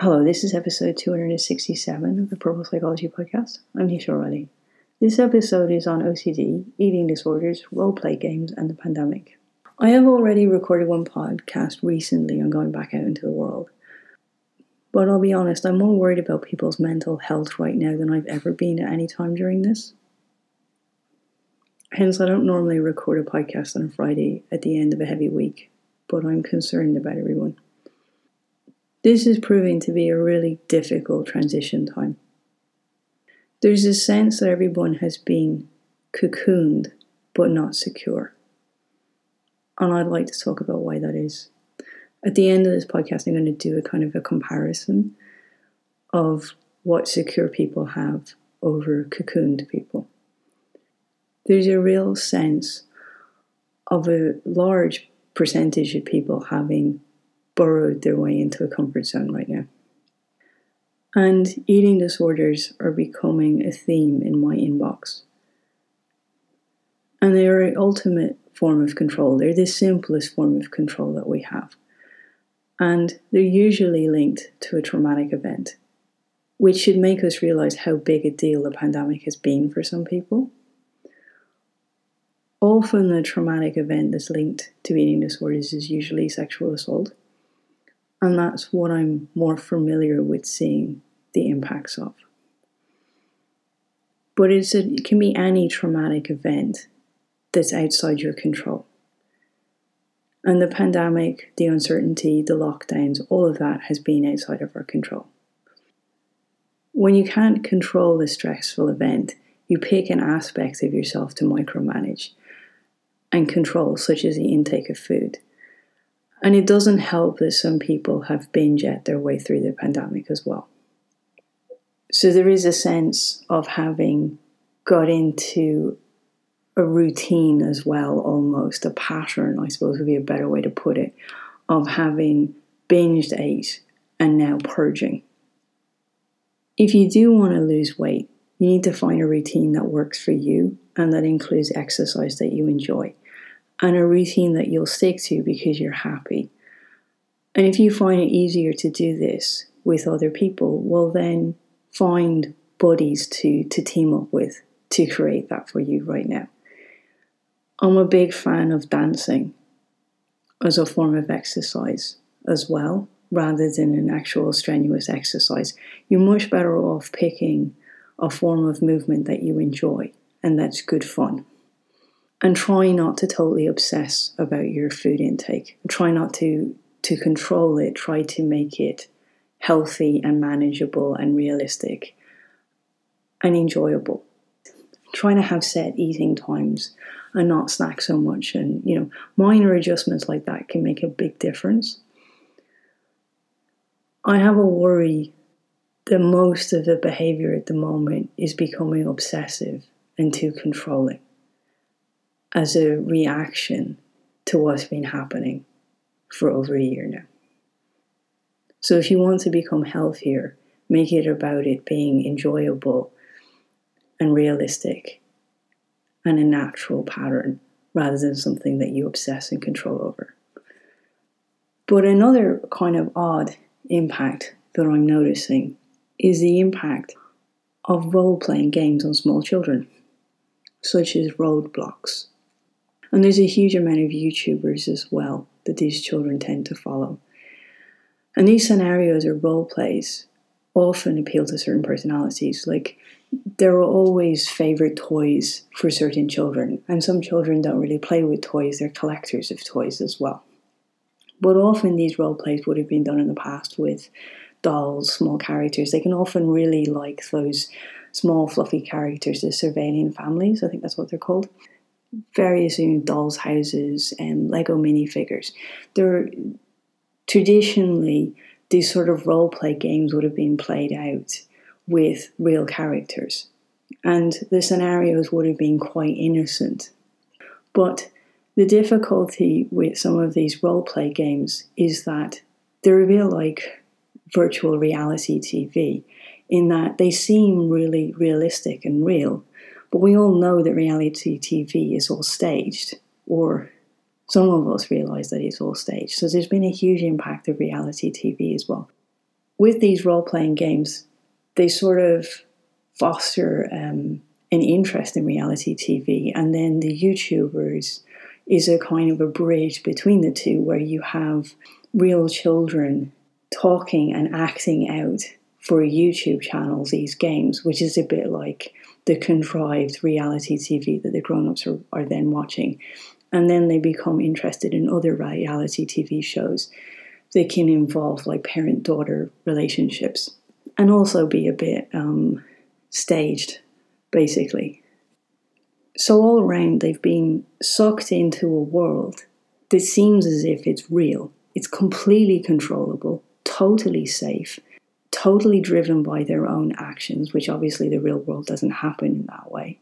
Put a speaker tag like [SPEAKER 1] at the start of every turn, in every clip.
[SPEAKER 1] Hello, this is episode 267 of the Purple Psychology Podcast. I'm Nisha O'Reilly. This episode is on OCD, eating disorders, role play games, and the pandemic. I have already recorded one podcast recently on going back out into the world. But I'll be honest, I'm more worried about people's mental health right now than I've ever been at any time during this. Hence, I don't normally record a podcast on a Friday at the end of a heavy week, but I'm concerned about everyone. This is proving to be a really difficult transition time. There's a sense that everyone has been cocooned but not secure. And I'd like to talk about why that is. At the end of this podcast, I'm going to do a kind of a comparison of what secure people have over cocooned people. There's a real sense of a large percentage of people having burrowed their way into a comfort zone right now. And eating disorders are becoming a theme in my inbox. And they are an ultimate form of control. They're the simplest form of control that we have. And they're usually linked to a traumatic event, which should make us realize how big a deal the pandemic has been for some people. Often, the traumatic event that's linked to eating disorders is usually sexual assault. And that's what I'm more familiar with seeing the impacts of. But a, it can be any traumatic event that's outside your control. And the pandemic, the uncertainty, the lockdowns, all of that has been outside of our control. When you can't control a stressful event, you pick an aspect of yourself to micromanage and control, such as the intake of food. And it doesn't help that some people have binge ate their way through the pandemic as well. So there is a sense of having got into a routine as well, almost a pattern, I suppose would be a better way to put it, of having binged ate and now purging. If you do want to lose weight, you need to find a routine that works for you and that includes exercise that you enjoy and a routine that you'll stick to because you're happy. And if you find it easier to do this with other people, well, then find buddies to, to team up with to create that for you right now. I'm a big fan of dancing as a form of exercise as well, rather than an actual strenuous exercise. You're much better off picking a form of movement that you enjoy and that's good fun and try not to totally obsess about your food intake. Try not to to control it. Try to make it healthy and manageable and realistic and enjoyable. Trying to have set eating times and not snack so much and you know minor adjustments like that can make a big difference. I have a worry that most of the behavior at the moment is becoming obsessive and too controlling as a reaction to what's been happening for over a year now. So if you want to become healthier, make it about it being enjoyable and realistic and a natural pattern rather than something that you obsess and control over. But another kind of odd impact that I'm noticing is the impact of role playing games on small children, such as Roblox. And there's a huge amount of YouTubers as well that these children tend to follow. And these scenarios or role plays often appeal to certain personalities. Like there are always favorite toys for certain children, and some children don't really play with toys, they're collectors of toys as well. But often these role plays would have been done in the past with dolls, small characters. They can often really like those small fluffy characters, the Sylvanian Families, I think that's what they're called various you know, dolls' houses and Lego minifigures. There, traditionally, these sort of role play games would have been played out with real characters, and the scenarios would have been quite innocent. But the difficulty with some of these role play games is that they're a bit like virtual reality TV in that they seem really realistic and real, but we all know that reality TV is all staged, or some of us realize that it's all staged. So there's been a huge impact of reality TV as well. with these role playing games, they sort of foster um, an interest in reality TV, and then the YouTubers is a kind of a bridge between the two where you have real children talking and acting out for YouTube channels these games, which is a bit like the contrived reality TV that the grown ups are, are then watching. And then they become interested in other reality TV shows that can involve like parent daughter relationships and also be a bit um, staged, basically. So, all around, they've been sucked into a world that seems as if it's real. It's completely controllable, totally safe, totally driven by their own actions, which obviously the real world doesn't happen in that way.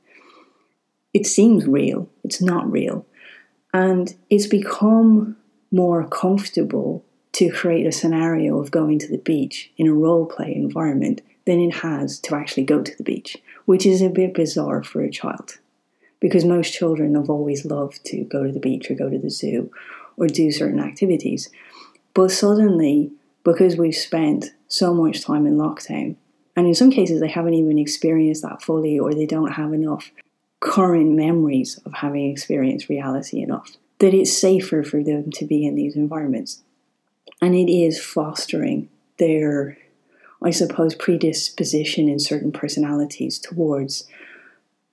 [SPEAKER 1] It seems real, it's not real. And it's become more comfortable to create a scenario of going to the beach in a role play environment than it has to actually go to the beach, which is a bit bizarre for a child because most children have always loved to go to the beach or go to the zoo or do certain activities. But suddenly, because we've spent so much time in lockdown, and in some cases they haven't even experienced that fully or they don't have enough current memories of having experienced reality enough, that it's safer for them to be in these environments. And it is fostering their, I suppose, predisposition in certain personalities towards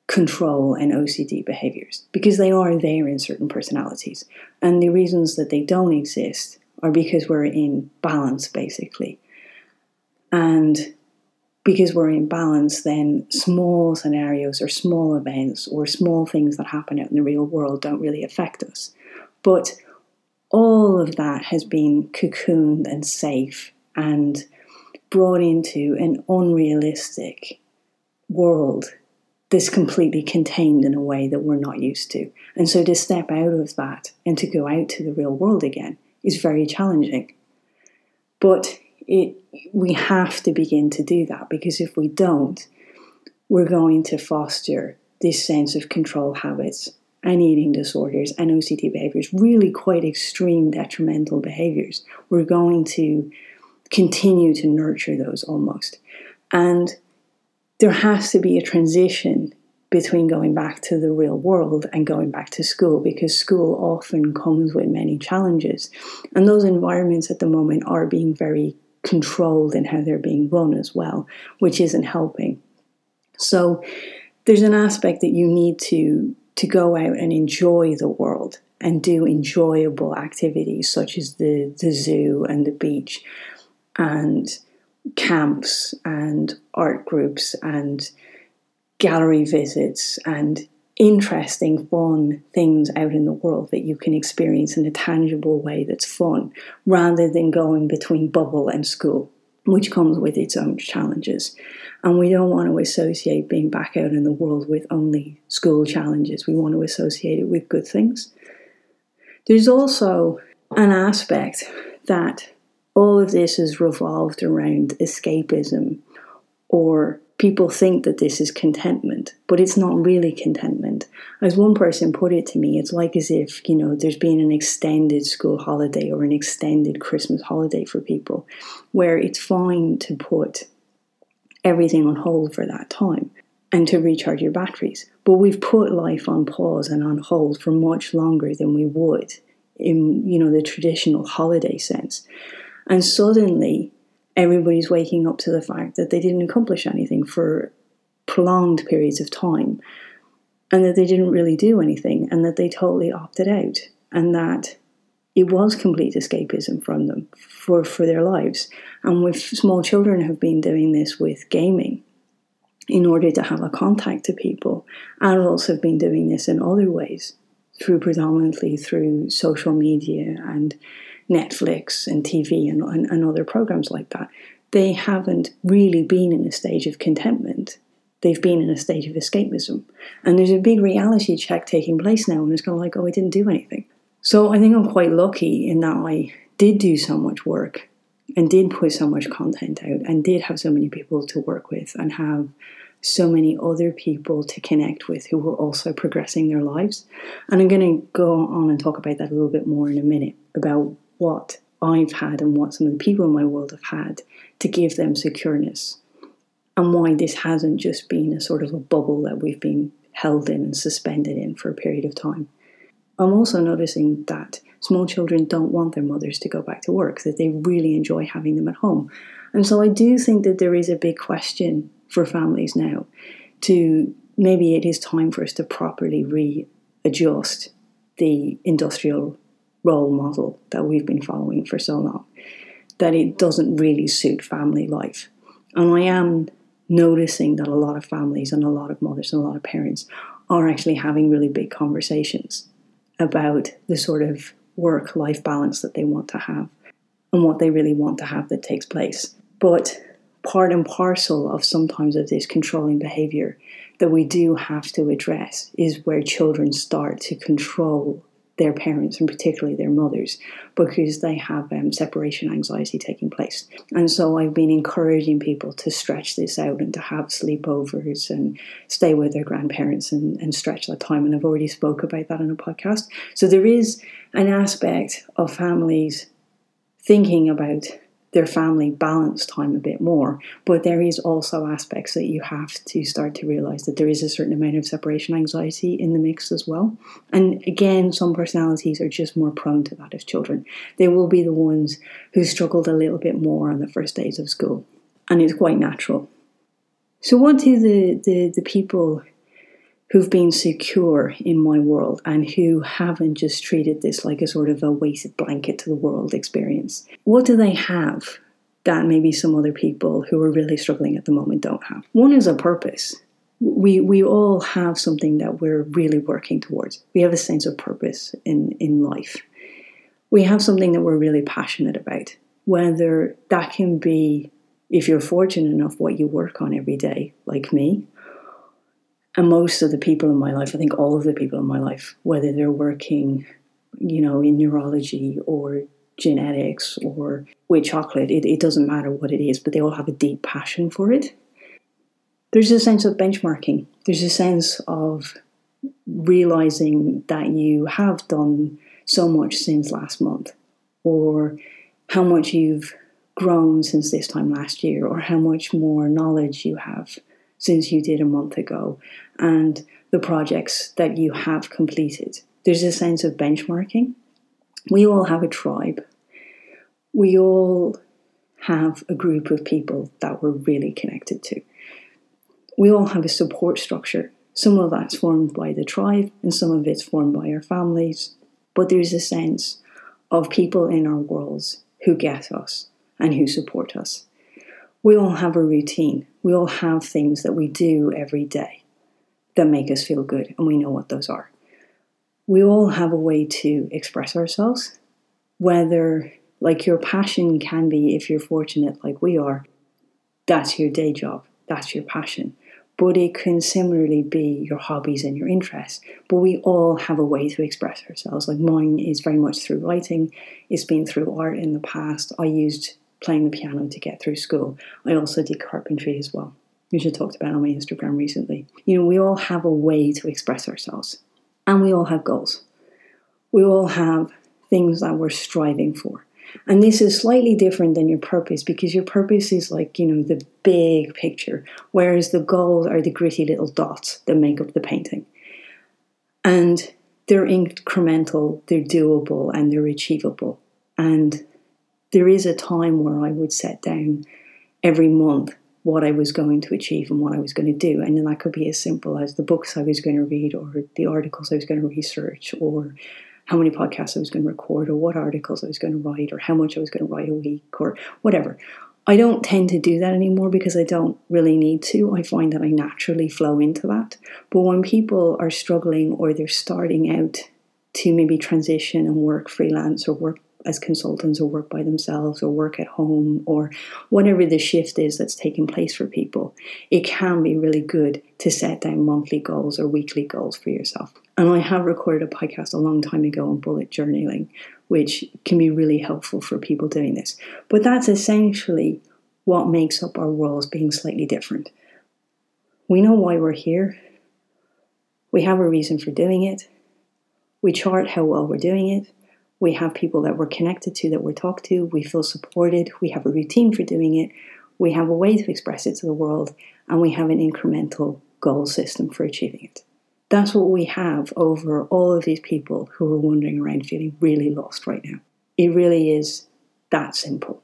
[SPEAKER 1] control and OCD behaviors because they are there in certain personalities. And the reasons that they don't exist are because we're in balance, basically. And because we're in balance, then small scenarios or small events or small things that happen out in the real world don't really affect us. But all of that has been cocooned and safe and brought into an unrealistic world this completely contained in a way that we're not used to. And so to step out of that and to go out to the real world again is very challenging. But it we have to begin to do that because if we don't, we're going to foster this sense of control habits and eating disorders and OCD behaviors, really quite extreme detrimental behaviors. We're going to continue to nurture those almost. And there has to be a transition between going back to the real world and going back to school because school often comes with many challenges. And those environments at the moment are being very controlled in how they're being run as well, which isn't helping. So there's an aspect that you need to to go out and enjoy the world and do enjoyable activities such as the, the zoo and the beach and camps and art groups and gallery visits and interesting, fun things out in the world that you can experience in a tangible way that's fun rather than going between bubble and school, which comes with its own challenges. And we don't want to associate being back out in the world with only school challenges. We want to associate it with good things. There's also an aspect that all of this is revolved around escapism or people think that this is contentment, but it's not really contentment. As one person put it to me, it's like as if, you know, there's been an extended school holiday or an extended Christmas holiday for people where it's fine to put everything on hold for that time and to recharge your batteries. But we've put life on pause and on hold for much longer than we would in, you know, the traditional holiday sense. And suddenly, everybody's waking up to the fact that they didn't accomplish anything for prolonged periods of time and that they didn't really do anything and that they totally opted out and that it was complete escapism from them for, for their lives. And with small children have been doing this with gaming in order to have a contact to people. Adults have been doing this in other ways, through predominantly through social media and Netflix and TV and, and, and other programs like that, they haven't really been in a stage of contentment. They've been in a stage of escapism. And there's a big reality check taking place now, and it's kind of like, oh, I didn't do anything. So I think I'm quite lucky in that I did do so much work and did put so much content out and did have so many people to work with and have so many other people to connect with who were also progressing their lives. And I'm going to go on and talk about that a little bit more in a minute about what I've had and what some of the people in my world have had to give them secureness. And why this hasn't just been a sort of a bubble that we've been held in and suspended in for a period of time. I'm also noticing that small children don't want their mothers to go back to work, that they really enjoy having them at home. And so I do think that there is a big question for families now to maybe it is time for us to properly readjust the industrial role model that we've been following for so long, that it doesn't really suit family life. And I am noticing that a lot of families and a lot of mothers and a lot of parents are actually having really big conversations about the sort of work life balance that they want to have and what they really want to have that takes place. But part and parcel of sometimes of this controlling behavior that we do have to address is where children start to control their parents and particularly their mothers because they have um, separation anxiety taking place. And so I've been encouraging people to stretch this out and to have sleepovers and stay with their grandparents and, and stretch that time. And I've already spoke about that in a podcast. So there is an aspect of families thinking about their family balance time a bit more. But there is also aspects that you have to start to realize that there is a certain amount of separation anxiety in the mix as well. And again, some personalities are just more prone to that as children. They will be the ones who struggled a little bit more on the first days of school. And it's quite natural. So, what do the, the, the people who've been secure in my world and who haven't just treated this like a sort of a weighted blanket to the world experience. What do they have that maybe some other people who are really struggling at the moment don't have? One is a purpose. We, we all have something that we're really working towards. We have a sense of purpose in, in life. We have something that we're really passionate about, whether that can be, if you're fortunate enough, what you work on every day, like me, and most of the people in my life, I think all of the people in my life, whether they're working, you know, in neurology or genetics or with chocolate, it, it doesn't matter what it is, but they all have a deep passion for it. There's a sense of benchmarking. There's a sense of realizing that you have done so much since last month, or how much you've grown since this time last year, or how much more knowledge you have since you did a month ago and the projects that you have completed. There's a sense of benchmarking. We all have a tribe. We all have a group of people that we're really connected to. We all have a support structure. Some of that's formed by the tribe, and some of it's formed by our families. But there's a sense of people in our worlds who get us and who support us we all have a routine. We all have things that we do every day that make us feel good, and we know what those are. We all have a way to express ourselves, whether, like, your passion can be, if you're fortunate like we are, that's your day job, that's your passion. But it can similarly be your hobbies and your interests. But we all have a way to express ourselves. Like mine is very much through writing, it's been through art in the past. I used playing the piano to get through school. I also did carpentry as well, which I talked about on my Instagram recently. You know, we all have a way to express ourselves, and we all have goals. We all have things that we're striving for. And this is slightly different than your purpose because your purpose is like, you know, the big picture, whereas the goals are the gritty little dots that make up the painting. And they're incremental, they're doable, and they're achievable. And there is a time where I would set down every month what I was going to achieve and what I was going to do. And then that could be as simple as the books I was going to read or the articles I was going to research or how many podcasts I was going to record or what articles I was going to write or how much I was going to write a week or whatever. I don't tend to do that anymore because I don't really need to. I find that I naturally flow into that. But when people are struggling or they're starting out to maybe transition and work freelance or work as consultants or work by themselves or work at home or whatever the shift is that's taking place for people, it can be really good to set down monthly goals or weekly goals for yourself. And I have recorded a podcast a long time ago on bullet journaling, which can be really helpful for people doing this. But that's essentially what makes up our worlds being slightly different. We know why we're here, we have a reason for doing it, we chart how well we're doing it We have people that we're connected to, that we're talked to, we feel supported, we have a routine for doing it, we have a way to express it to the world, and we have an incremental goal system for achieving it. That's what we have over all of these people who are wandering around feeling really lost right now. It really is that simple.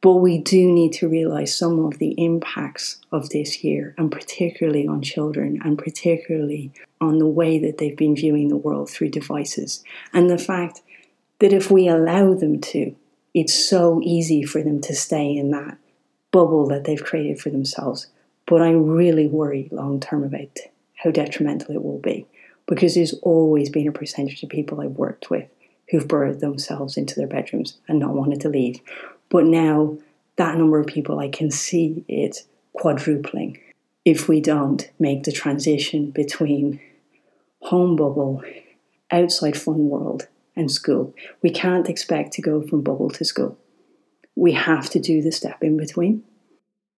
[SPEAKER 1] But we do need to realize some of the impacts of this year, and particularly on children, and particularly on the way that they've been viewing the world through devices. And the fact that if we allow them to, it's so easy for them to stay in that bubble that they've created for themselves. But I really worry long term about how detrimental it will be because there's always been a percentage of people I've worked with who've burrowed themselves into their bedrooms and not wanted to leave. But now that number of people, I can see it quadrupling if we don't make the transition between home bubble, outside fun world, and school. We can't expect to go from bubble to school. We have to do the step in between.